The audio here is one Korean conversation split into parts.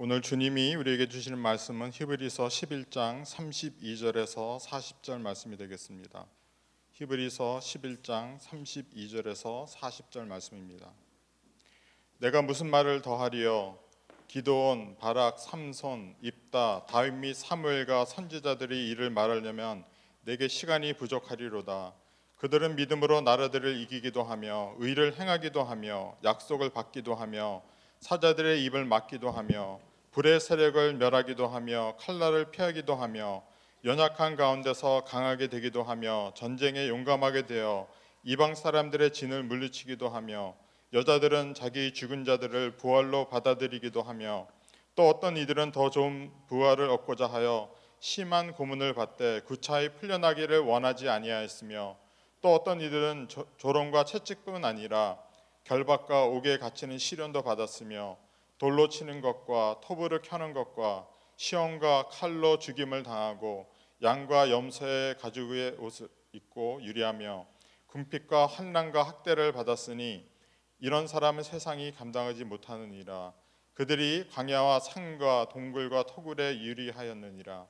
오늘 주님이 우리에게 주시는 말씀은 히브리서 11장 32절에서 40절 말씀이 되겠습니다. 히브리서 11장 32절에서 40절 말씀입니다. 내가 무슨 말을 더하리요 기도온, 바락, 삼손, 입다, 다윗 및 사무엘과 선지자들이 이를 말하려면 내게 시간이 부족하리로다. 그들은 믿음으로 나라들을 이기기도 하며 의를 행하기도 하며 약속을 받기도 하며 사자들의 입을 막기도 하며 불의 세력을 멸하기도 하며 칼날을 피하기도 하며 연약한 가운데서 강하게 되기도 하며 전쟁에 용감하게 되어 이방 사람들의 진을 물리치기도 하며 여자들은 자기 죽은 자들을 부활로 받아들이기도 하며 또 어떤 이들은 더 좋은 부활을 얻고자 하여 심한 고문을 받되 구차히 풀려나기를 원하지 아니하였으며 또 어떤 이들은 조, 조롱과 채찍뿐 아니라 결박과 옥에 갇히는 시련도 받았으며 돌로 치는 것과 토부를 켜는 것과 시험과 칼로 죽임을 당하고 양과 염소의 가죽의 옷을 입고 유리하며 군핍과 환난과 학대를 받았으니 이런 사람은 세상이 감당하지 못하느니라. 그들이 광야와 산과 동굴과 토굴에 유리하였느니라.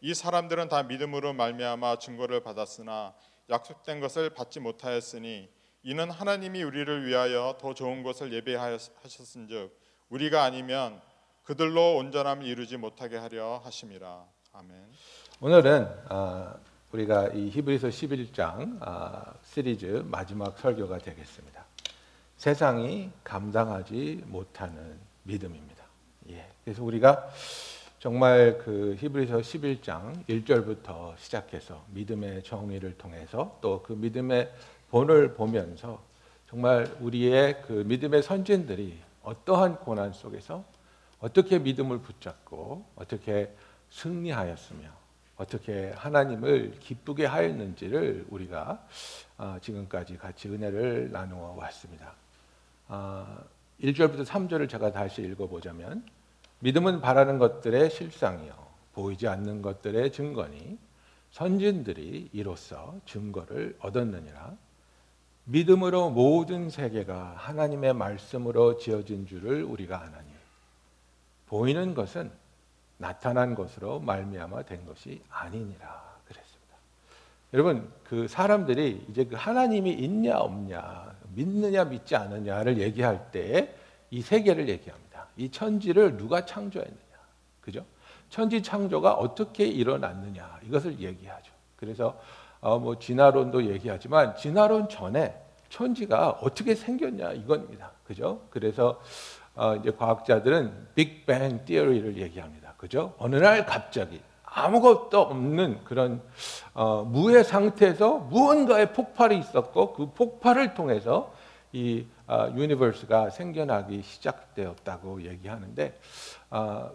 이 사람들은 다 믿음으로 말미암아 증거를 받았으나 약속된 것을 받지 못하였으니 이는 하나님이 우리를 위하여 더 좋은 것을 예배하셨은즉 우리가 아니면 그들로 온전함을 이루지 못하게 하려 하심이라. 아멘. 오늘은 아, 우리가 이 히브리서 11장 아, 시리즈 마지막 설교가 되겠습니다. 세상이 감당하지 못하는 믿음입니다. 예. 그래서 우리가 정말 그 히브리서 11장 1절부터 시작해서 믿음의 정의를 통해서 또 그 믿음의 본을 보면서 정말 우리의 그 믿음의 선진들이 어떠한 고난 속에서 어떻게 믿음을 붙잡고 어떻게 승리하였으며 어떻게 하나님을 기쁘게 하였는지를 우리가 아, 지금까지 같이 은혜를 나누어 왔습니다. 1절부터 아, 3절을 제가 다시 읽어보자면 믿음은 바라는 것들의 실상이요 보이지 않는 것들의 증거니 선진들이 이로써 증거를 얻었느니라 믿음으로 모든 세계가 하나님의 말씀으로 지어진 줄을 우리가 아나니 보이는 것은 나타난 것으로 말미암아 된 것이 아니니라 그랬습니다. 여러분 그 사람들이 이제 그 하나님이 있냐 없냐 믿느냐 믿지 않느냐를 얘기할 때 이 세계를 얘기합니다. 이 천지를 누가 창조했느냐 그죠? 천지 창조가 어떻게 일어났느냐 이것을 얘기하죠. 그래서 어, 뭐 진화론도 얘기하지만 진화론 전에 천지가 어떻게 생겼냐 이겁니다. 그죠? 그래서 어, 이제 과학자들은 빅뱅 theory를 얘기합니다. 그죠? 어느 날 갑자기 아무것도 없는 그런 어, 무의 상태에서 무언가의 폭발이 있었고 그 폭발을 통해서 이 어, universe가 생겨나기 시작되었다고 얘기하는데 어,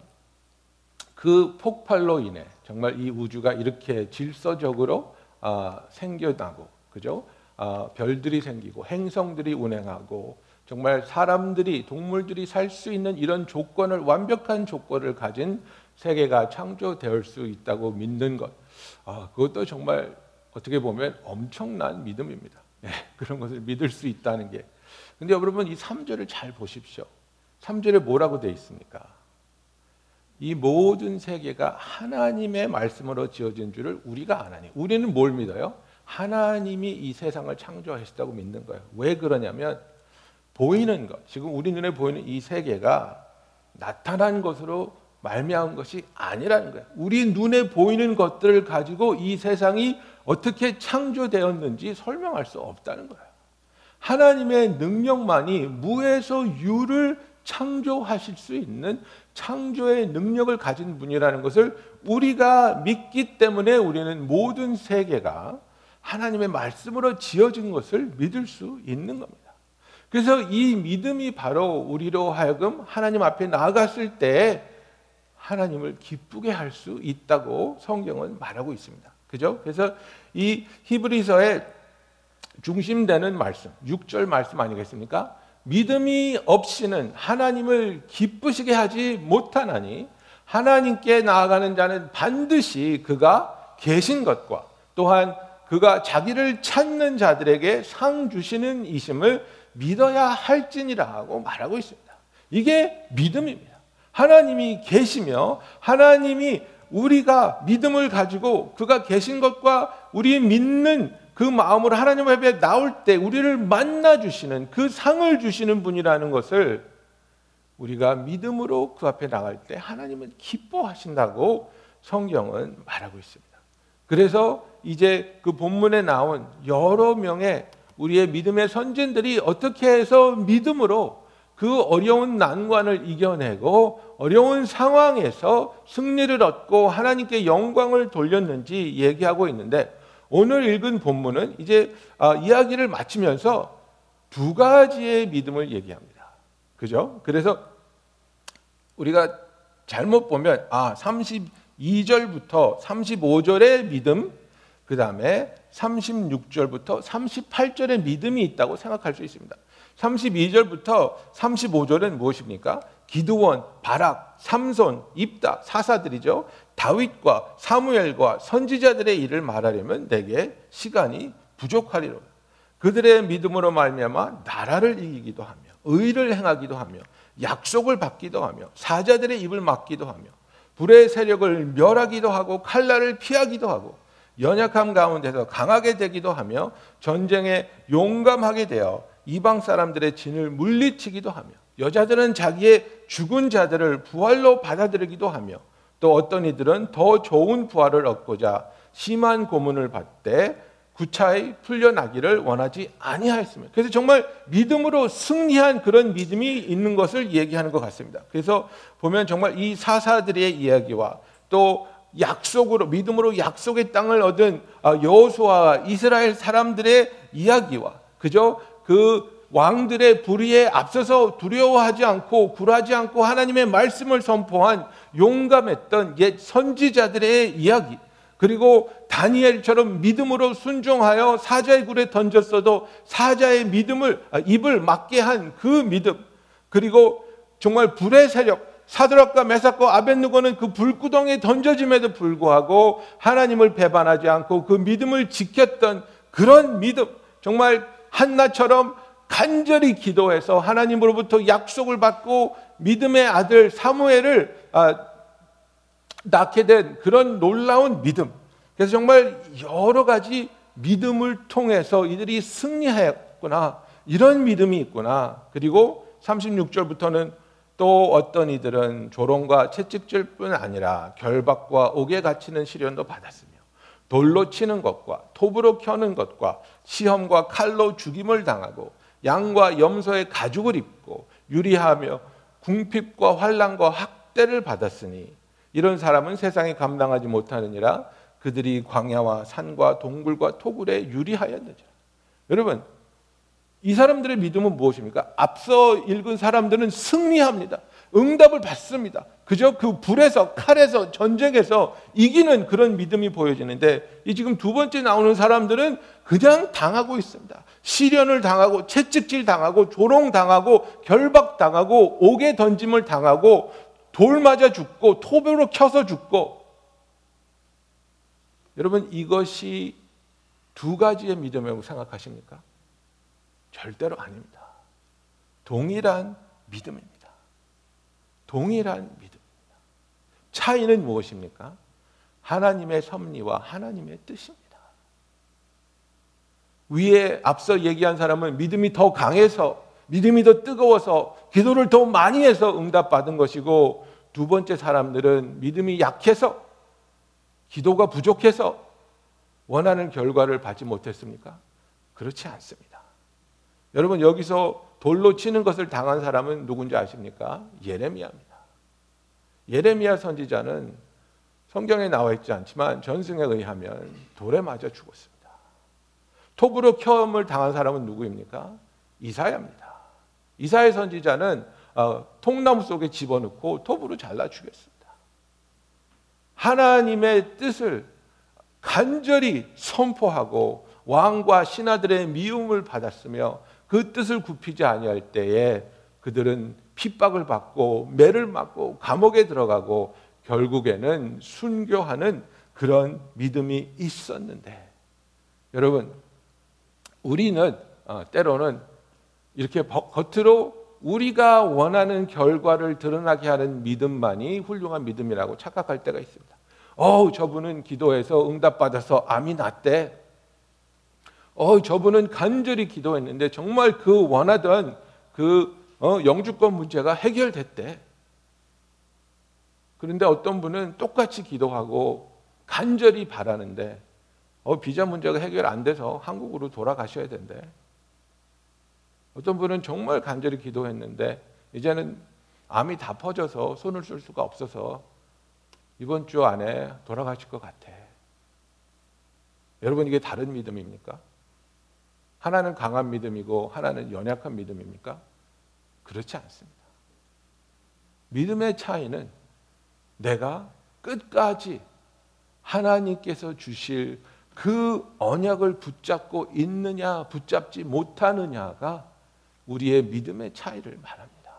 그 폭발로 인해 정말 이 우주가 이렇게 질서적으로 어, 생겨나고 그죠? 어, 별들이 생기고 행성들이 운행하고 정말 사람들이 동물들이 살 수 있는 이런 조건을 완벽한 조건을 가진 세계가 창조될 수 있다고 믿는 것 아, 그것도 정말 어떻게 보면 엄청난 믿음입니다. 네, 그런 것을 믿을 수 있다는 게. 근데 여러분 이 3절을 잘 보십시오. 3절에 뭐라고 되어 있습니까? 이 모든 세계가 하나님의 말씀으로 지어진 줄을 우리가 아나니. 우리는 뭘 믿어요? 하나님이 이 세상을 창조하셨다고 믿는 거예요. 왜 그러냐면 보이는 것, 지금 우리 눈에 보이는 이 세계가 나타난 것으로 말미암은 것이 아니라는 거예요. 우리 눈에 보이는 것들을 가지고 이 세상이 어떻게 창조되었는지 설명할 수 없다는 거예요. 하나님의 능력만이 무에서 유를 창조하실 수 있는 창조의 능력을 가진 분이라는 것을 우리가 믿기 때문에 우리는 모든 세계가 하나님의 말씀으로 지어진 것을 믿을 수 있는 겁니다. 그래서 이 믿음이 바로 우리로 하여금 하나님 앞에 나아갔을 때 하나님을 기쁘게 할 수 있다고 성경은 말하고 있습니다. 그죠? 그래서 이 히브리서의 중심되는 말씀, 6절 말씀 아니겠습니까? 믿음이 없이는 하나님을 기쁘시게 하지 못하나니 하나님께 나아가는 자는 반드시 그가 계신 것과 또한 그가 자기를 찾는 자들에게 상 주시는 이심을 믿어야 할지니라 고 말하고 있습니다. 이게 믿음입니다. 하나님이 계시며 하나님이 우리가 믿음을 가지고 그가 계신 것과 우리 믿는 그 마음으로 하나님 앞에 나올 때 우리를 만나 주시는 그 상을 주시는 분이라는 것을 우리가 믿음으로 그 앞에 나갈 때 하나님은 기뻐하신다고 성경은 말하고 있습니다. 그래서 이제 그 본문에 나온 여러 명의 우리의 믿음의 선진들이 어떻게 해서 믿음으로 그 어려운 난관을 이겨내고 어려운 상황에서 승리를 얻고 하나님께 영광을 돌렸는지 얘기하고 있는데 오늘 읽은 본문은 이제 아, 이야기를 마치면서 두 가지의 믿음을 얘기합니다. 그죠? 그래서 우리가 잘못 보면 아 32절부터 35절의 믿음 그 다음에 36절부터 38절의 믿음이 있다고 생각할 수 있습니다. 32절부터 35절은 무엇입니까? 기드원, 바락, 삼손, 입다, 사사들이죠. 다윗과 사무엘과 선지자들의 일을 말하려면 내게 시간이 부족하리로. 그들의 믿음으로 말미암아 나라를 이기기도 하며 의를 행하기도 하며 약속을 받기도 하며 사자들의 입을 막기도 하며 불의 세력을 멸하기도 하고 칼날을 피하기도 하고 연약함 가운데서 강하게 되기도 하며 전쟁에 용감하게 되어 이방 사람들의 진을 물리치기도 하며 여자들은 자기의 죽은 자들을 부활로 받아들이기도 하며 또 어떤 이들은 더 좋은 부활을 얻고자 심한 고문을 받되 구차히 풀려나기를 원하지 아니하였으며 그래서 정말 믿음으로 승리한 그런 믿음이 있는 것을 얘기하는 것 같습니다. 그래서 보면 정말 이 사사들의 이야기와 또 약속으로 믿음으로 약속의 땅을 얻은 여호수아와 이스라엘 사람들의 이야기와 그저 그 왕들의 불의에 앞서서 두려워하지 않고 굴하지 않고 하나님의 말씀을 선포한 용감했던 옛 선지자들의 이야기 그리고 다니엘처럼 믿음으로 순종하여 사자의 굴에 던졌어도 사자의 믿음을 아, 입을 막게 한 그 믿음 그리고 정말 불의 세력 사드락과 메삭과 아벤누고는 그 불구덩이에 던져짐에도 불구하고 하나님을 배반하지 않고 그 믿음을 지켰던 그런 믿음 정말 한나처럼 간절히 기도해서 하나님으로부터 약속을 받고 믿음의 아들 사무엘을 아, 낳게 된 그런 놀라운 믿음. 그래서 정말 여러 가지 믿음을 통해서 이들이 승리하였구나. 이런 믿음이 있구나. 그리고 36절부터는 또 어떤 이들은 조롱과 채찍질뿐 아니라 결박과 옥에 갇히는 시련도 받았으며 돌로 치는 것과 톱으로 켜는 것과 시험과 칼로 죽임을 당하고 양과 염소의 가죽을 입고 유리하며 궁핍과 환란과 학대를 받았으니 이런 사람은 세상에 감당하지 못하느니라 그들이 광야와 산과 동굴과 토굴에 유리하였느니라. 여러분 이 사람들의 믿음은 무엇입니까? 앞서 읽은 사람들은 승리합니다. 응답을 받습니다. 그저 그 불에서 칼에서 전쟁에서 이기는 그런 믿음이 보여지는데 이 지금 두 번째 나오는 사람들은 그냥 당하고 있습니다. 시련을 당하고 채찍질 당하고 조롱 당하고 결박 당하고 옥에 던짐을 당하고 돌 맞아 죽고 톱으로 켜서 죽고 여러분 이것이 두 가지의 믿음이라고 생각하십니까? 절대로 아닙니다. 동일한 믿음입니다. 동일한 믿음입니다. 차이는 무엇입니까? 하나님의 섭리와 하나님의 뜻입니다. 위에 앞서 얘기한 사람은 믿음이 더 강해서 믿음이 더 뜨거워서 기도를 더 많이 해서 응답받은 것이고 두 번째 사람들은 믿음이 약해서 기도가 부족해서 원하는 결과를 받지 못했습니까? 그렇지 않습니다. 여러분 여기서 돌로 치는 것을 당한 사람은 누군지 아십니까? 예레미야입니다. 예레미야 선지자는 성경에 나와 있지 않지만 전승에 의하면 돌에 맞아 죽었습니다. 톱으로 켬을 당한 사람은 누구입니까? 이사야입니다. 이사야 선지자는 어, 통나무 속에 집어넣고 톱으로 잘라 죽였습니다. 하나님의 뜻을 간절히 선포하고 왕과 신하들의 미움을 받았으며 그 뜻을 굽히지 아니할 때에 그들은 핍박을 받고 매를 맞고 감옥에 들어가고 결국에는 순교하는 그런 믿음이 있었는데 여러분 우리는 어, 때로는 이렇게 겉으로 우리가 원하는 결과를 드러나게 하는 믿음만이 훌륭한 믿음이라고 착각할 때가 있습니다. 어우, 저분은 기도해서 응답받아서 암이 났대. 어, 저분은 간절히 기도했는데 정말 그 원하던 그 어, 영주권 문제가 해결됐대. 그런데 어떤 분은 똑같이 기도하고 간절히 바라는데 어, 비자 문제가 해결 안 돼서 한국으로 돌아가셔야 된대. 어떤 분은 정말 간절히 기도했는데 이제는 암이 다 퍼져서 손을 쓸 수가 없어서 이번 주 안에 돌아가실 것 같아. 여러분 이게 다른 믿음입니까? 하나는 강한 믿음이고 하나는 연약한 믿음입니까? 그렇지 않습니다. 믿음의 차이는 내가 끝까지 하나님께서 주실 그 언약을 붙잡고 있느냐 붙잡지 못하느냐가 우리의 믿음의 차이를 말합니다.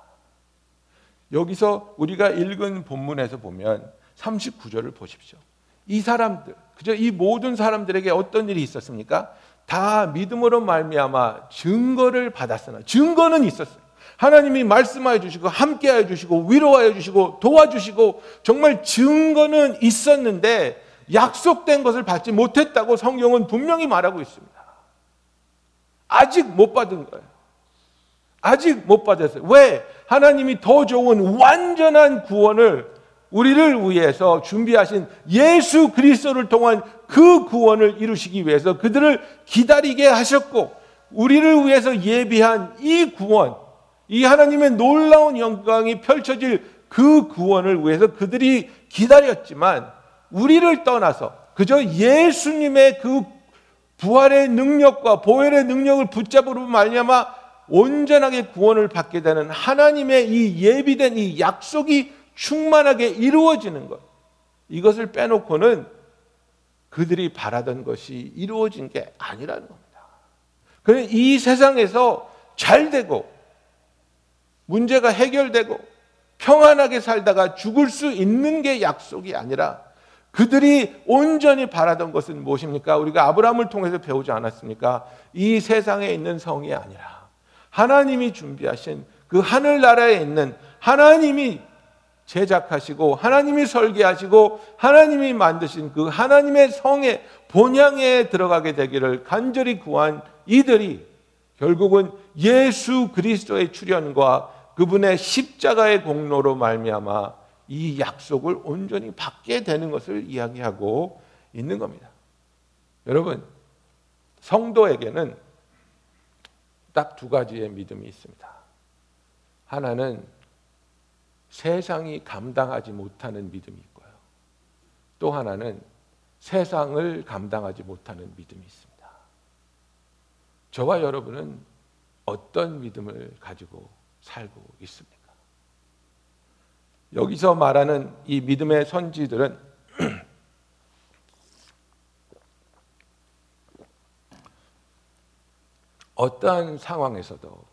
여기서 우리가 읽은 본문에서 보면 39절을 보십시오. 이 사람들, 그저 이 모든 사람들에게 어떤 일이 있었습니까? 다 믿음으로 말미암아 증거를 받았으나 증거는 있었어요. 하나님이 말씀하여 주시고 함께하여 주시고 위로하여 주시고 도와주시고 정말 증거는 있었는데 약속된 것을 받지 못했다고 성경은 분명히 말하고 있습니다. 아직 못 받은 거예요. 아직 못 받았어요. 왜? 하나님이 더 좋은 완전한 구원을 우리를 위해서 준비하신 예수 그리스도를 통한 그 구원을 이루시기 위해서 그들을 기다리게 하셨고 우리를 위해서 예비한 이 구원, 이 하나님의 놀라운 영광이 펼쳐질 그 구원을 위해서 그들이 기다렸지만 우리를 떠나서 그저 예수님의 그 부활의 능력과 보혈의 능력을 붙잡으로 말미암아 온전하게 구원을 받게 되는 하나님의 이 예비된 이 약속이 충만하게 이루어지는 것. 이것을 빼놓고는 그들이 바라던 것이 이루어진 게 아니라는 겁니다. 그는 이 세상에서 잘 되고 문제가 해결되고 평안하게 살다가 죽을 수 있는 게 약속이 아니라 그들이 온전히 바라던 것은 무엇입니까? 우리가 아브라함을 통해서 배우지 않았습니까? 이 세상에 있는 성이 아니라 하나님이 준비하신 그 하늘나라에 있는 하나님이 제작하시고 하나님이 설계하시고 하나님이 만드신 그 하나님의 성의 본향에 들어가게 되기를 간절히 구한 이들이 결국은 예수 그리스도의 출현과 그분의 십자가의 공로로 말미암아 이 약속을 온전히 받게 되는 것을 이야기하고 있는 겁니다. 여러분, 성도에게는 딱 두 가지의 믿음이 있습니다. 하나는 세상이 감당하지 못하는 믿음이 있고요. 또 하나는 세상을 감당하지 못하는 믿음이 있습니다. 저와 여러분은 어떤 믿음을 가지고 살고 있습니까? 여기서 말하는 이 믿음의 선지들은 어떠한 상황에서도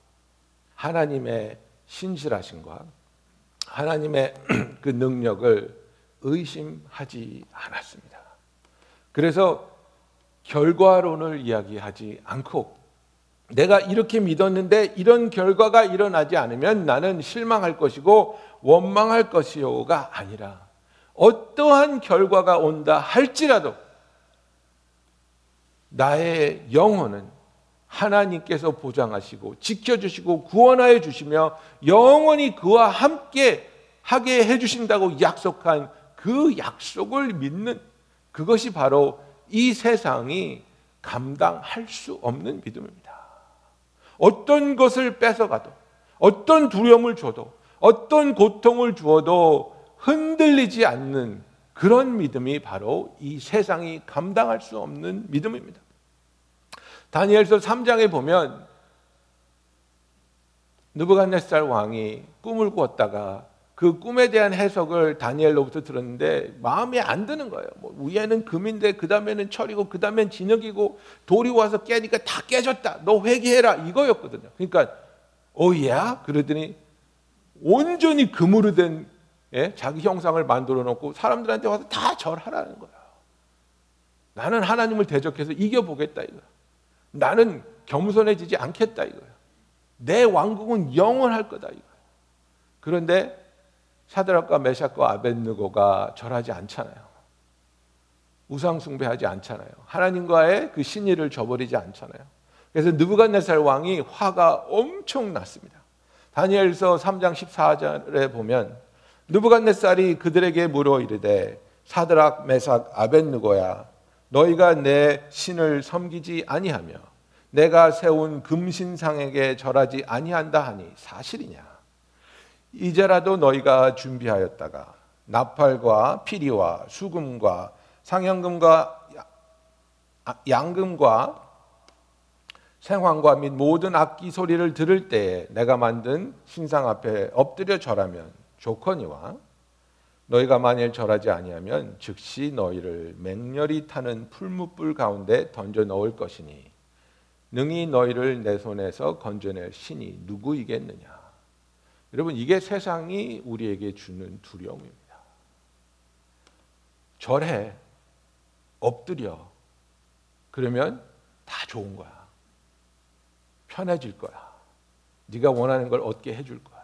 하나님의 신실하심과 하나님의 그 능력을 의심하지 않았습니다. 그래서 결과론을 이야기하지 않고 내가 이렇게 믿었는데 이런 결과가 일어나지 않으면 나는 실망할 것이고 원망할 것이요가 아니라 어떠한 결과가 온다 할지라도 나의 영혼은 하나님께서 보장하시고 지켜주시고 구원하여 주시며 영원히 그와 함께 하게 해주신다고 약속한 그 약속을 믿는 그것이 바로 이 세상이 감당할 수 없는 믿음입니다. 어떤 것을 뺏어가도, 어떤 두려움을 줘도, 어떤 고통을 주어도 흔들리지 않는 그런 믿음이 바로 이 세상이 감당할 수 없는 믿음입니다. 다니엘서 3장에 보면 느부갓네살 왕이 꿈을 꾸었다가 그 꿈에 대한 해석을 다니엘로부터 들었는데 마음에 안 드는 거예요. 뭐 위에는 금인데 그 다음에는 철이고 그 다음엔 진흙이고 돌이 와서 깨니까 다 깨졌다. 너 회개해라 이거였거든요. 그러니까 오야 그러더니 온전히 금으로 된 예? 자기 형상을 만들어 놓고 사람들한테 와서 다 절하라는 거예요. 나는 하나님을 대적해서 이겨보겠다 이거야. 나는 겸손해지지 않겠다 이거예요. 내 왕국은 영원할 거다 이거. 그런데 사드락과 메삭과 아벤느고가 절하지 않잖아요. 우상 숭배하지 않잖아요. 하나님과의 그 신의를 저버리지 않잖아요. 그래서 느부갓네살 왕이 화가 엄청 났습니다. 다니엘서 3장 14절에 보면 느부갓네살이 그들에게 물어 이르되 사드락 메삭 아벤느고야 너희가 내 신을 섬기지 아니하며 내가 세운 금신상에게 절하지 아니한다 하니 사실이냐 이제라도 너희가 준비하였다가 나팔과 피리와 수금과 상현금과 야- 양금과 생황과 및 모든 악기 소리를 들을 때에 내가 만든 신상 앞에 엎드려 절하면 좋거니와 너희가 만일 절하지 아니하면 즉시 너희를 맹렬히 타는 풀무불 가운데 던져 넣을 것이니 능히 너희를 내 손에서 건져낼 신이 누구이겠느냐 여러분 이게 세상이 우리에게 주는 두려움입니다 절해 엎드려 그러면 다 좋은 거야 편해질 거야. 네가 원하는 걸 얻게 해줄 거야.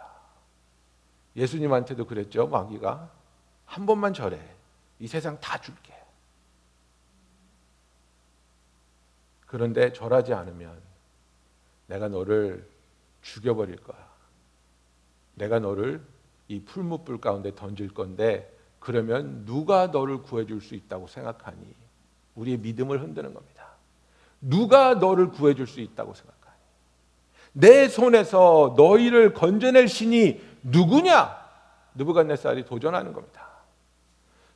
예수님한테도 그랬죠. 마귀가 한 번만 절해. 이 세상 다 줄게. 그런데 절하지 않으면 내가 너를 죽여버릴 거야. 내가 너를 이 풀무불 가운데 던질 건데 그러면 누가 너를 구해줄 수 있다고 생각하니 우리의 믿음을 흔드는 겁니다. 누가 너를 구해줄 수 있다고 생각하니 내 손에서 너희를 건져낼 신이 누구냐? 느부갓네살이 도전하는 겁니다.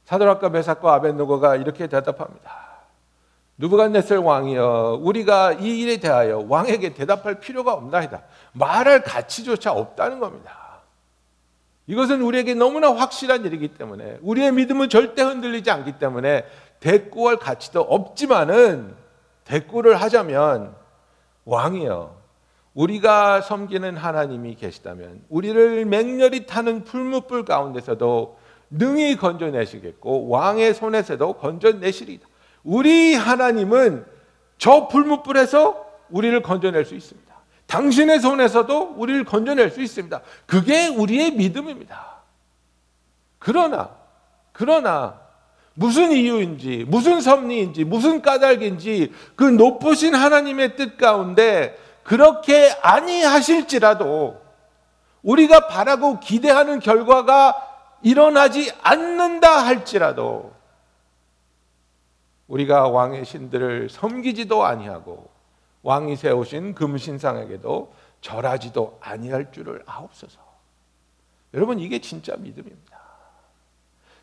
사드락과 메삭과 아벤누고가 이렇게 대답합니다. 느부갓네살 왕이여 우리가 이 일에 대하여 왕에게 대답할 필요가 없나이다. 말할 가치조차 없다는 겁니다. 이것은 우리에게 너무나 확실한 일이기 때문에 우리의 믿음은 절대 흔들리지 않기 때문에 대꾸할 가치도 없지만은 대꾸를 하자면 왕이여 우리가 섬기는 하나님이 계시다면 우리를 맹렬히 타는 풀무불 가운데서도 능히 건져내시겠고 왕의 손에서도 건져내시리다. 우리 하나님은 저 풀무불에서 우리를 건져낼 수 있습니다. 당신의 손에서도 우리를 건져낼 수 있습니다. 그게 우리의 믿음입니다. 그러나 그러나 무슨 이유인지 무슨 섭리인지 무슨 까닭인지 그 높으신 하나님의 뜻 가운데 그렇게 아니하실지라도 우리가 바라고 기대하는 결과가 일어나지 않는다 할지라도 우리가 왕의 신들을 섬기지도 아니하고 왕이 세우신 금신상에게도 절하지도 아니할 줄을 아옵소서. 여러분 이게 진짜 믿음입니다.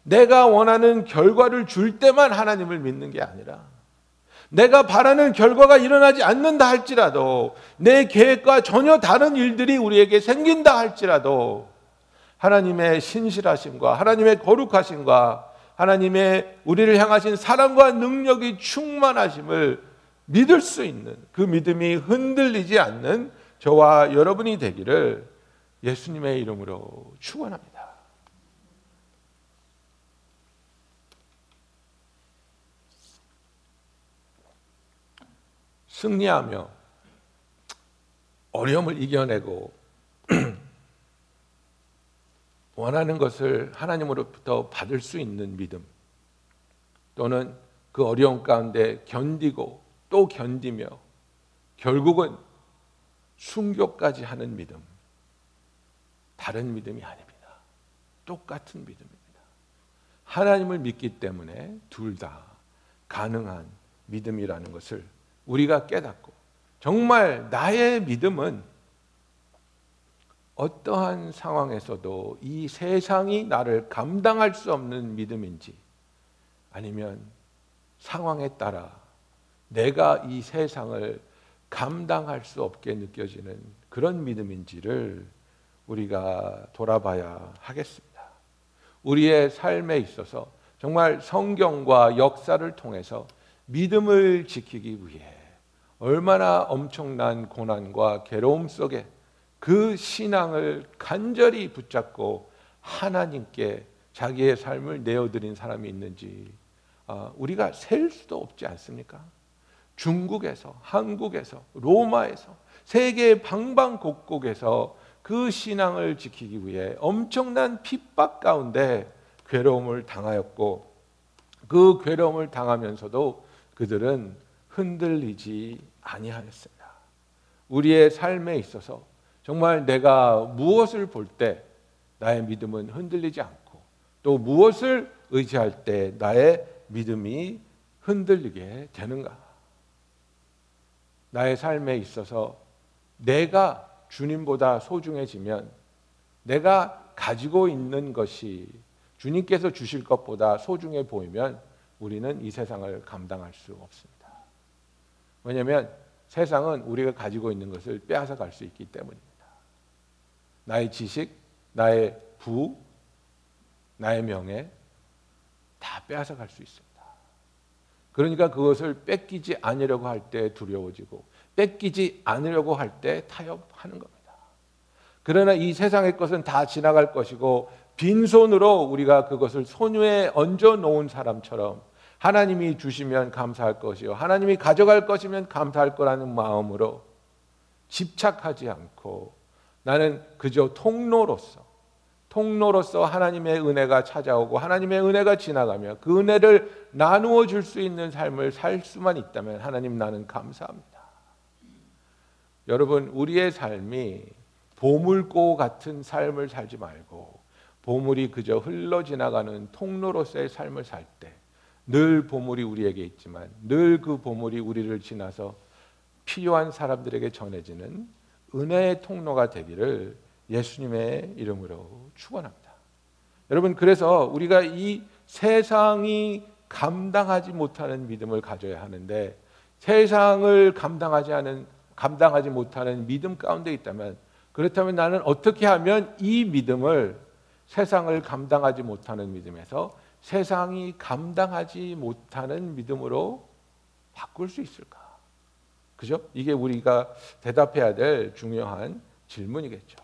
내가 원하는 결과를 줄 때만 하나님을 믿는 게 아니라 내가 바라는 결과가 일어나지 않는다 할지라도 내 계획과 전혀 다른 일들이 우리에게 생긴다 할지라도 하나님의 신실하심과 하나님의 거룩하심과 하나님의 우리를 향하신 사랑과 능력이 충만하심을 믿을 수 있는 그 믿음이 흔들리지 않는 저와 여러분이 되기를 예수님의 이름으로 축원합니다. 승리하며 어려움을 이겨내고 원하는 것을 하나님으로부터 받을 수 있는 믿음 또는 그 어려움 가운데 견디고 또 견디며 결국은 순교까지 하는 믿음 다른 믿음이 아닙니다. 똑같은 믿음입니다. 하나님을 믿기 때문에 둘 다 가능한 믿음이라는 것을 우리가 깨닫고 정말 나의 믿음은 어떠한 상황에서도 이 세상이 나를 감당할 수 없는 믿음인지 아니면 상황에 따라 내가 이 세상을 감당할 수 없게 느껴지는 그런 믿음인지를 우리가 돌아봐야 하겠습니다. 우리의 삶에 있어서 정말 성경과 역사를 통해서 믿음을 지키기 위해 얼마나 엄청난 고난과 괴로움 속에 그 신앙을 간절히 붙잡고 하나님께 자기의 삶을 내어드린 사람이 있는지 아, 우리가 셀 수도 없지 않습니까? 중국에서, 한국에서, 로마에서, 세계 방방곡곡에서 그 신앙을 지키기 위해 엄청난 핍박 가운데 괴로움을 당하였고 그 괴로움을 당하면서도 그들은 흔들리지 아니하였습니다. 우리의 삶에 있어서 정말 내가 무엇을 볼 때 나의 믿음은 흔들리지 않고 또 무엇을 의지할 때 나의 믿음이 흔들리게 되는가? 나의 삶에 있어서 내가 주님보다 소중해지면 내가 가지고 있는 것이 주님께서 주실 것보다 소중해 보이면 우리는 이 세상을 감당할 수 없습니다. 왜냐하면 세상은 우리가 가지고 있는 것을 빼앗아 갈 수 있기 때문입니다. 나의 지식, 나의 부, 나의 명예 다 빼앗아 갈 수 있습니다. 그러니까 그것을 뺏기지 않으려고 할 때 두려워지고 뺏기지 않으려고 할 때 타협하는 겁니다. 그러나 이 세상의 것은 다 지나갈 것이고 빈손으로 우리가 그것을 손에 얹어 놓은 사람처럼 하나님이 주시면 감사할 것이요 하나님이 가져갈 것이면 감사할 거라는 마음으로 집착하지 않고 나는 그저 통로로서 통로로서 하나님의 은혜가 찾아오고 하나님의 은혜가 지나가며 그 은혜를 나누어 줄 수 있는 삶을 살 수만 있다면 하나님 나는 감사합니다. 여러분 우리의 삶이 보물고 같은 삶을 살지 말고 보물이 그저 흘러 지나가는 통로로서의 삶을 살 때 늘 보물이 우리에게 있지만 늘 그 보물이 우리를 지나서 필요한 사람들에게 전해지는 은혜의 통로가 되기를 예수님의 이름으로 축원합니다. 여러분 그래서 우리가 이 세상이 감당하지 못하는 믿음을 가져야 하는데 세상을 감당하지 않은 감당하지 못하는 믿음 가운데 있다면 그렇다면 나는 어떻게 하면 이 믿음을 세상을 감당하지 못하는 믿음에서 세상이 감당하지 못하는 믿음으로 바꿀 수 있을까? 그죠? 이게 우리가 대답해야 될 중요한 질문이겠죠.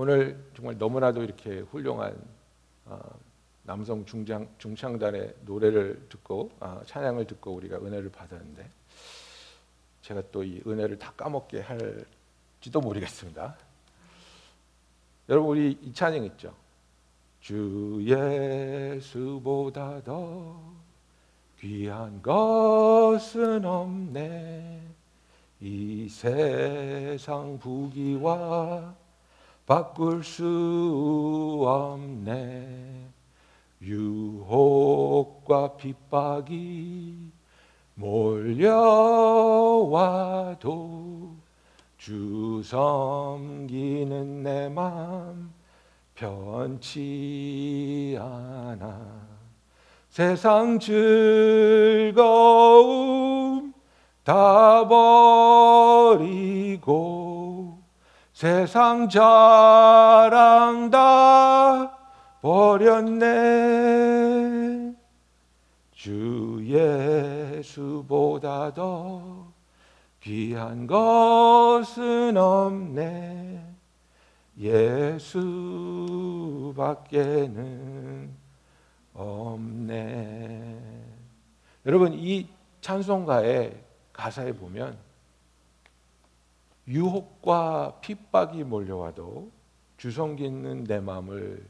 오늘 정말 너무나도 이렇게 훌륭한 어, 남성 중장, 중창단의 노래를 듣고 아, 찬양을 듣고 우리가 은혜를 받았는데 제가 또 이 은혜를 다 까먹게 할지도 모르겠습니다. 여러분 우리 이 찬양 있죠? 주 예수보다 더 귀한 것은 없네 이 세상 부귀와 바꿀 수 없네. 유혹과 핍박이 몰려와도 주 섬기는 내 맘 변치 않아. 세상 즐거움 다 버리고 세상 자랑 다 버렸네. 주 예수보다 더 귀한 것은 없네. 예수밖에는 없네. 여러분 이 찬송가의 가사에 보면 유혹과 핍박이 몰려와도 주섬기는 내 마음을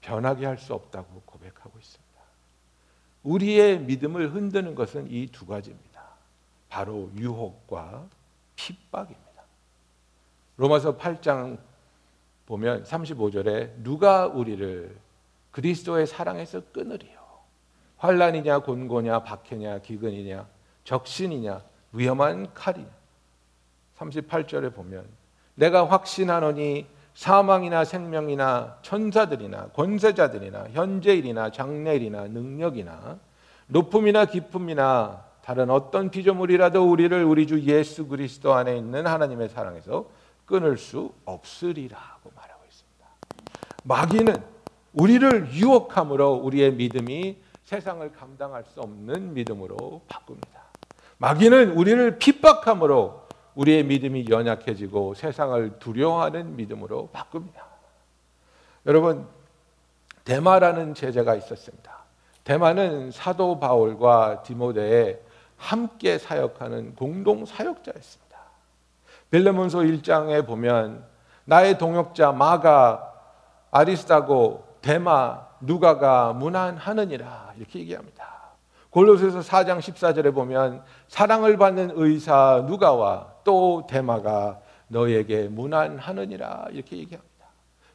변하게 할 수 없다고 고백하고 있습니다. 우리의 믿음을 흔드는 것은 이 두 가지입니다. 바로 유혹과 핍박입니다. 로마서 8장 보면 35절에 누가 우리를 그리스도의 사랑에서 끊으리요? 환란이냐 곤고냐 박해냐 기근이냐 적신이냐 위험한 칼이냐 38절에 보면 내가 확신하노니 사망이나 생명이나 천사들이나 권세자들이나 현재일이나 장래일이나 능력이나 높음이나 깊음이나 다른 어떤 피조물이라도 우리를 우리 주 예수 그리스도 안에 있는 하나님의 사랑에서 끊을 수 없으리라고 말하고 있습니다. 마귀는 우리를 유혹함으로 우리의 믿음이 세상을 감당할 수 없는 믿음으로 바꿉니다. 마귀는 우리를 핍박함으로 우리의 믿음이 연약해지고 세상을 두려워하는 믿음으로 바꿉니다. 여러분 대마라는 제자가 있었습니다. 대만은 사도 바울과 디모데에 함께 사역하는 공동 사역자였습니다. 빌레몬서 1장에 보면 나의 동역자 마가 아리스타고 데마 누가가 문안하느니라 이렇게 얘기합니다. 골로새서 4장 14절에 보면 사랑을 받는 의사 누가와 또 데마가 너에게 문안하느니라 이렇게 얘기합니다.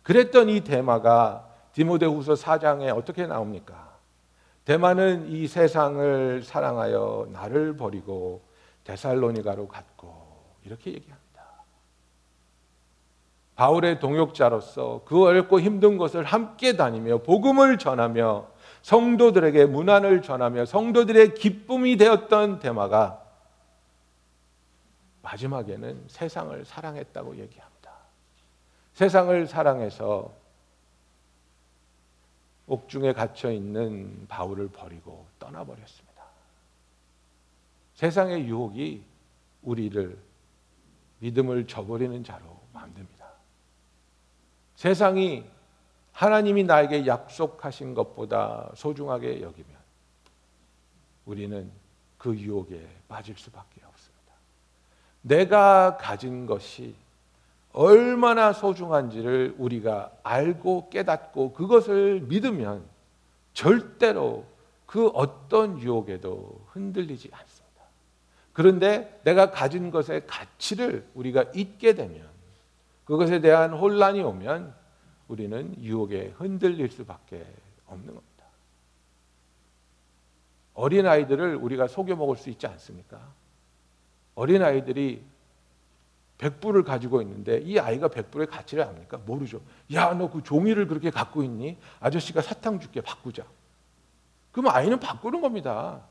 그랬던 이 데마가 디모데후서 4장에 어떻게 나옵니까? 대만은 이 세상을 사랑하여 나를 버리고 데살로니가로 갔고 이렇게 얘기합니다. 바울의 동역자로서 그 어렵고 힘든 것을 함께 다니며 복음을 전하며 성도들에게 문안을 전하며 성도들의 기쁨이 되었던 데마가 마지막에는 세상을 사랑했다고 얘기합니다. 세상을 사랑해서 옥중에 갇혀 있는 바울을 버리고 떠나버렸습니다. 세상의 유혹이 우리를 믿음을 저버리는 자로 만듭니다. 세상이 하나님이 나에게 약속하신 것보다 소중하게 여기면 우리는 그 유혹에 빠질 수밖에 없습니다. 내가 가진 것이 얼마나 소중한지를 우리가 알고 깨닫고 그것을 믿으면 절대로 그 어떤 유혹에도 흔들리지 않습니다. 그런데 내가 가진 것의 가치를 우리가 잊게 되면 그것에 대한 혼란이 오면 우리는 유혹에 흔들릴 수밖에 없는 겁니다. 어린 아이들을 우리가 속여 먹을 수 있지 않습니까? 어린 아이들이 백불을 가지고 있는데 이 아이가 백불의 가치를 압니까? 모르죠. 야, 너 그 종이를 그렇게 갖고 있니? 아저씨가 사탕 줄게 바꾸자. 그럼 아이는 바꾸는 겁니다.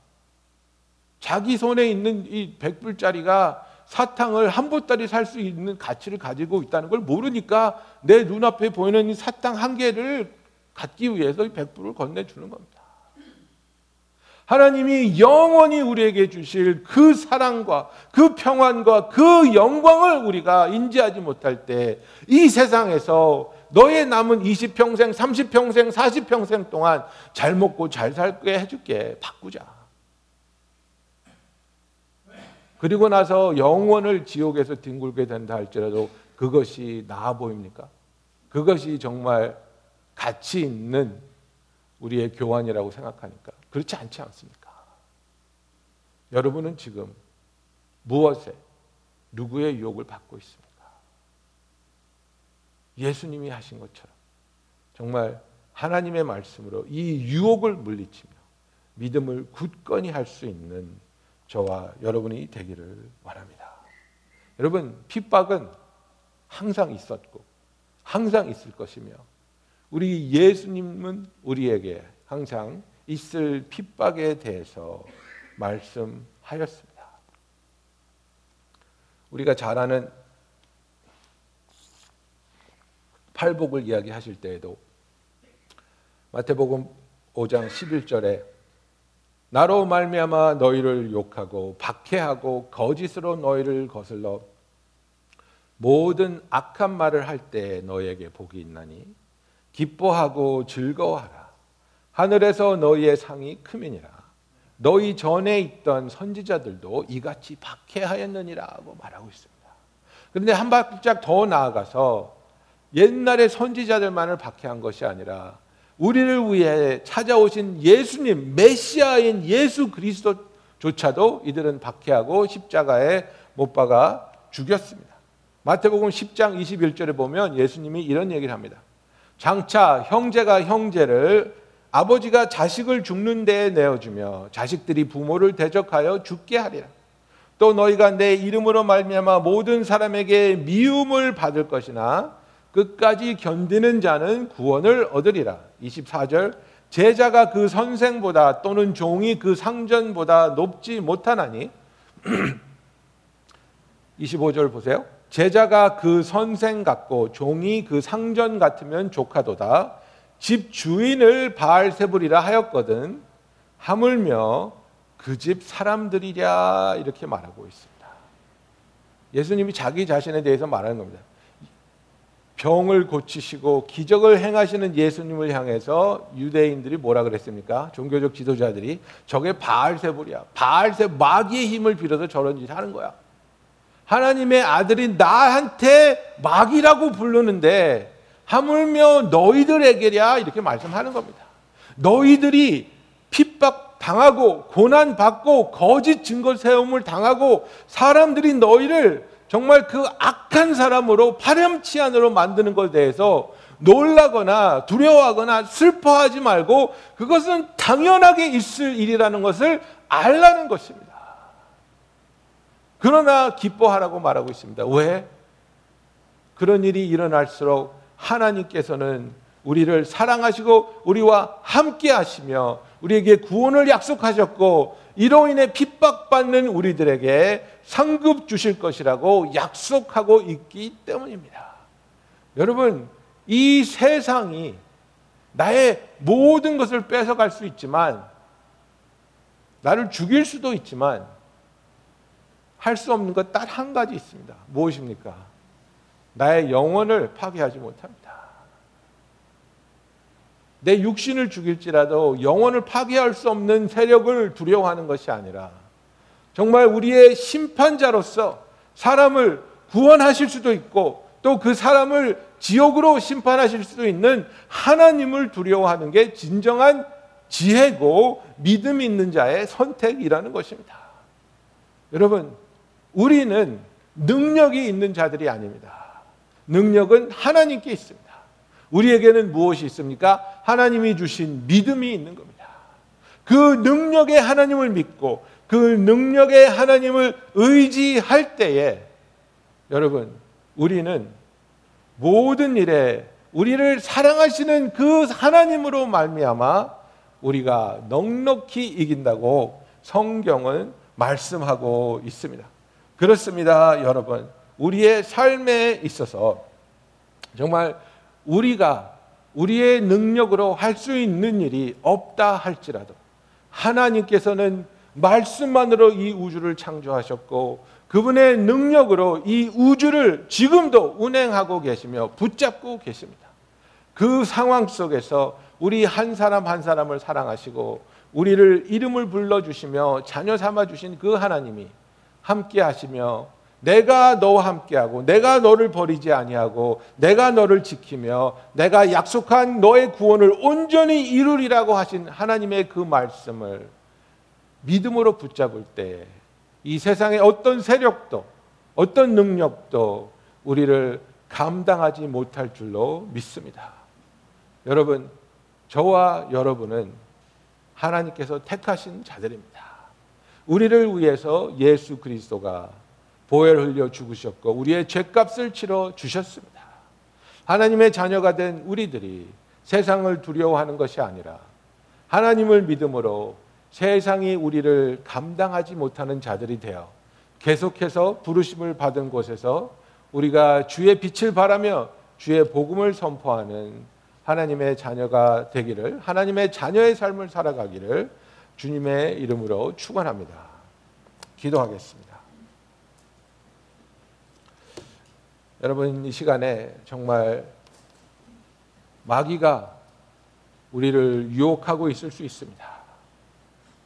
자기 손에 있는 이 백불짜리가 사탕을 한 보따리 살 수 있는 가치를 가지고 있다는 걸 모르니까 내 눈앞에 보이는 이 사탕 한 개를 갖기 위해서 이 백불을 건네주는 겁니다. 하나님이 영원히 우리에게 주실 그 사랑과 그 평안과 그 영광을 우리가 인지하지 못할 때 이 세상에서 너의 남은 20평생, 30평생, 40평생 동안 잘 먹고 잘 살게 해줄게. 바꾸자. 그리고 나서 영원을 지옥에서 뒹굴게 된다 할지라도 그것이 나아 보입니까? 그것이 정말 가치 있는 우리의 교환이라고 생각하니까 그렇지 않지 않습니까? 여러분은 지금 무엇에 누구의 유혹을 받고 있습니까? 예수님이 하신 것처럼 정말 하나님의 말씀으로 이 유혹을 물리치며 믿음을 굳건히 할 수 있는 저와 여러분이 되기를 원합니다. 여러분 핍박은 항상 있었고 항상 있을 것이며 우리 예수님은 우리에게 항상 있을 핍박에 대해서 말씀하였습니다. 우리가 잘 아는 팔복을 이야기하실 때에도 마태복음 5장 11절에 나로 말미암아 너희를 욕하고 박해하고 거짓으로 너희를 거슬러 모든 악한 말을 할 때 너희에게 복이 있나니 기뻐하고 즐거워하라 하늘에서 너희의 상이 크미니라 너희 전에 있던 선지자들도 이같이 박해하였느니라고 말하고 있습니다. 그런데 한 발짝 더 나아가서 옛날의 선지자들만을 박해한 것이 아니라 우리를 위해 찾아오신 예수님 메시아인 예수 그리스도조차도 이들은 박해하고 십자가에 못 박아 죽였습니다. 마태복음 10장 21절에 보면 예수님이 이런 얘기를 합니다. 장차 형제가 형제를 아버지가 자식을 죽는 데에 내어주며 자식들이 부모를 대적하여 죽게 하리라. 또 너희가 내 이름으로 말미암아 모든 사람에게 미움을 받을 것이나 끝까지 견디는 자는 구원을 얻으리라. 24절 제자가 그 선생보다 또는 종이 그 상전보다 높지 못하나니 25절 보세요. 제자가 그 선생 같고 종이 그 상전 같으면 조카도다. 집 주인을 바알세불이라 하였거든. 하물며 그 집 사람들이랴 이렇게 말하고 있습니다. 예수님이 자기 자신에 대해서 말하는 겁니다. 병을 고치시고 기적을 행하시는 예수님을 향해서 유대인들이 뭐라 그랬습니까? 종교적 지도자들이 저게 바알세불이야. 바알세 마귀의 힘을 빌어서 저런 짓 하는 거야. 하나님의 아들이 나한테 마귀라고 부르는데 하물며 너희들에게랴 이렇게 말씀하는 겁니다. 너희들이 핍박 당하고 고난 받고 거짓 증거 세움을 당하고 사람들이 너희를 정말 그 악한 사람으로 파렴치한으로 만드는 것에 대해서 놀라거나 두려워하거나 슬퍼하지 말고 그것은 당연하게 있을 일이라는 것을 알라는 것입니다. 그러나 기뻐하라고 말하고 있습니다. 왜? 그런 일이 일어날수록 하나님께서는 우리를 사랑하시고 우리와 함께 하시며 우리에게 구원을 약속하셨고 이로 인해 핍박받는 우리들에게 상급 주실 것이라고 약속하고 있기 때문입니다. 여러분, 이 세상이 나의 모든 것을 뺏어갈 수 있지만 나를 죽일 수도 있지만 할 수 없는 것 딱 한 가지 있습니다. 무엇입니까? 나의 영혼을 파괴하지 못합니다. 내 육신을 죽일지라도 영혼을 파괴할 수 없는 세력을 두려워하는 것이 아니라 정말 우리의 심판자로서 사람을 구원하실 수도 있고 또 그 사람을 지옥으로 심판하실 수도 있는 하나님을 두려워하는 게 진정한 지혜고 믿음 있는 자의 선택이라는 것입니다. 여러분, 우리는 능력이 있는 자들이 아닙니다. 능력은 하나님께 있습니다. 우리에게는 무엇이 있습니까? 하나님이 주신 믿음이 있는 겁니다. 그 능력에 하나님을 믿고 그 능력에 하나님을 의지할 때에 여러분, 우리는 모든 일에 우리를 사랑하시는 그 하나님으로 말미암아 우리가 넉넉히 이긴다고 성경은 말씀하고 있습니다. 그렇습니다, 여러분. 우리의 삶에 있어서 정말 우리가 우리의 능력으로 할 수 있는 일이 없다 할지라도 하나님께서는 말씀만으로 이 우주를 창조하셨고 그분의 능력으로 이 우주를 지금도 운행하고 계시며 붙잡고 계십니다. 그 상황 속에서 우리 한 사람 한 사람을 사랑하시고 우리를 이름을 불러 주시며 자녀 삼아 주신 그 하나님이 함께 하시며 내가 너와 함께하고 내가 너를 버리지 아니하고 내가 너를 지키며 내가 약속한 너의 구원을 온전히 이루리라고 하신 하나님의 그 말씀을 믿음으로 붙잡을 때 이 세상의 어떤 세력도 어떤 능력도 우리를 감당하지 못할 줄로 믿습니다. 여러분, 저와 여러분은 하나님께서 택하신 자들입니다. 우리를 위해서 예수 그리스도가 보혈 흘려 죽으셨고 우리의 죄값을 치러 주셨습니다. 하나님의 자녀가 된 우리들이 세상을 두려워하는 것이 아니라 하나님을 믿음으로 세상이 우리를 감당하지 못하는 자들이 되어 계속해서 부르심을 받은 곳에서 우리가 주의 빛을 바라며 주의 복음을 선포하는 하나님의 자녀가 되기를 하나님의 자녀의 삶을 살아가기를 주님의 이름으로 축원합니다. 기도하겠습니다. 여러분 이 시간에 정말 마귀가 우리를 유혹하고 있을 수 있습니다.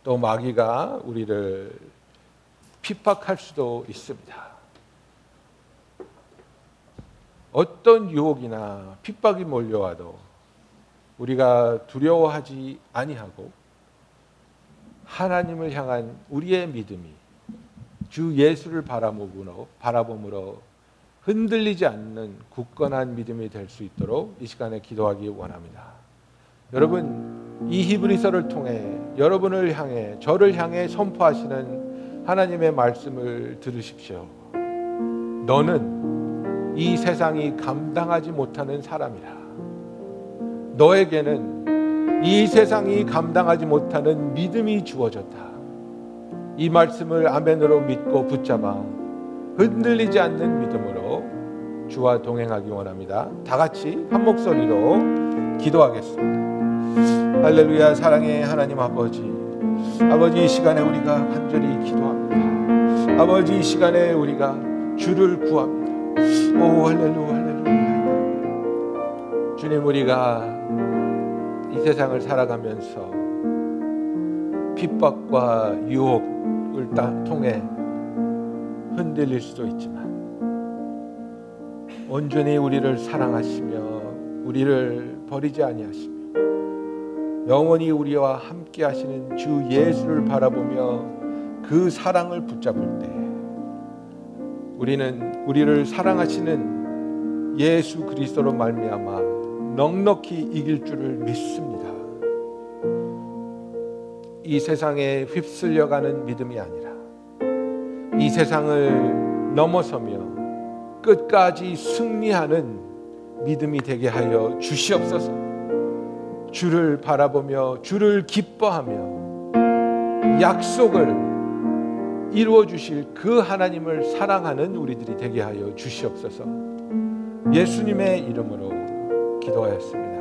또 마귀가 우리를 핍박할 수도 있습니다. 어떤 유혹이나 핍박이 몰려와도 우리가 두려워하지 아니하고 하나님을 향한 우리의 믿음이 주 예수를 바라보므로 바라봄으로 흔들리지 않는 굳건한 믿음이 될 수 있도록 이 시간에 기도하기 원합니다. 여러분 이 히브리서를 통해 여러분을 향해 저를 향해 선포하시는 하나님의 말씀을 들으십시오. 너는 이 세상이 감당하지 못하는 사람이라. 너에게는 이 세상이 감당하지 못하는 믿음이 주어졌다. 이 말씀을 아멘으로 믿고 붙잡아 흔들리지 않는 믿음으로 주와 동행하기 원합니다. 다 같이 한 목소리로 기도하겠습니다. 할렐루야 사랑의 하나님 아버지 아버지 이 시간에 우리가 간절히 기도합니다. 아버지 이 시간에 우리가 주를 구합니다. 오 할렐루야 할렐루야 주님 우리가 이 세상을 살아가면서 핍박과 유혹을 따- 통해 흔들릴 수도 있지만 온전히 우리를 사랑하시며 우리를 버리지 아니하시며 영원히 우리와 함께 하시는 주 예수를 바라보며 그 사랑을 붙잡을 때 우리는 우리를 사랑하시는 예수 그리스도로 말미암아 넉넉히 이길 줄을 믿습니다. 이 세상에 휩쓸려가는 믿음이 아니라 이 세상을 넘어서며 끝까지 승리하는 믿음이 되게 하여 주시옵소서. 주를 바라보며 주를 기뻐하며 약속을 이루어 주실 그 하나님을 사랑하는 우리들이 되게 하여 주시옵소서. 예수님의 이름으로 기도하였습니다.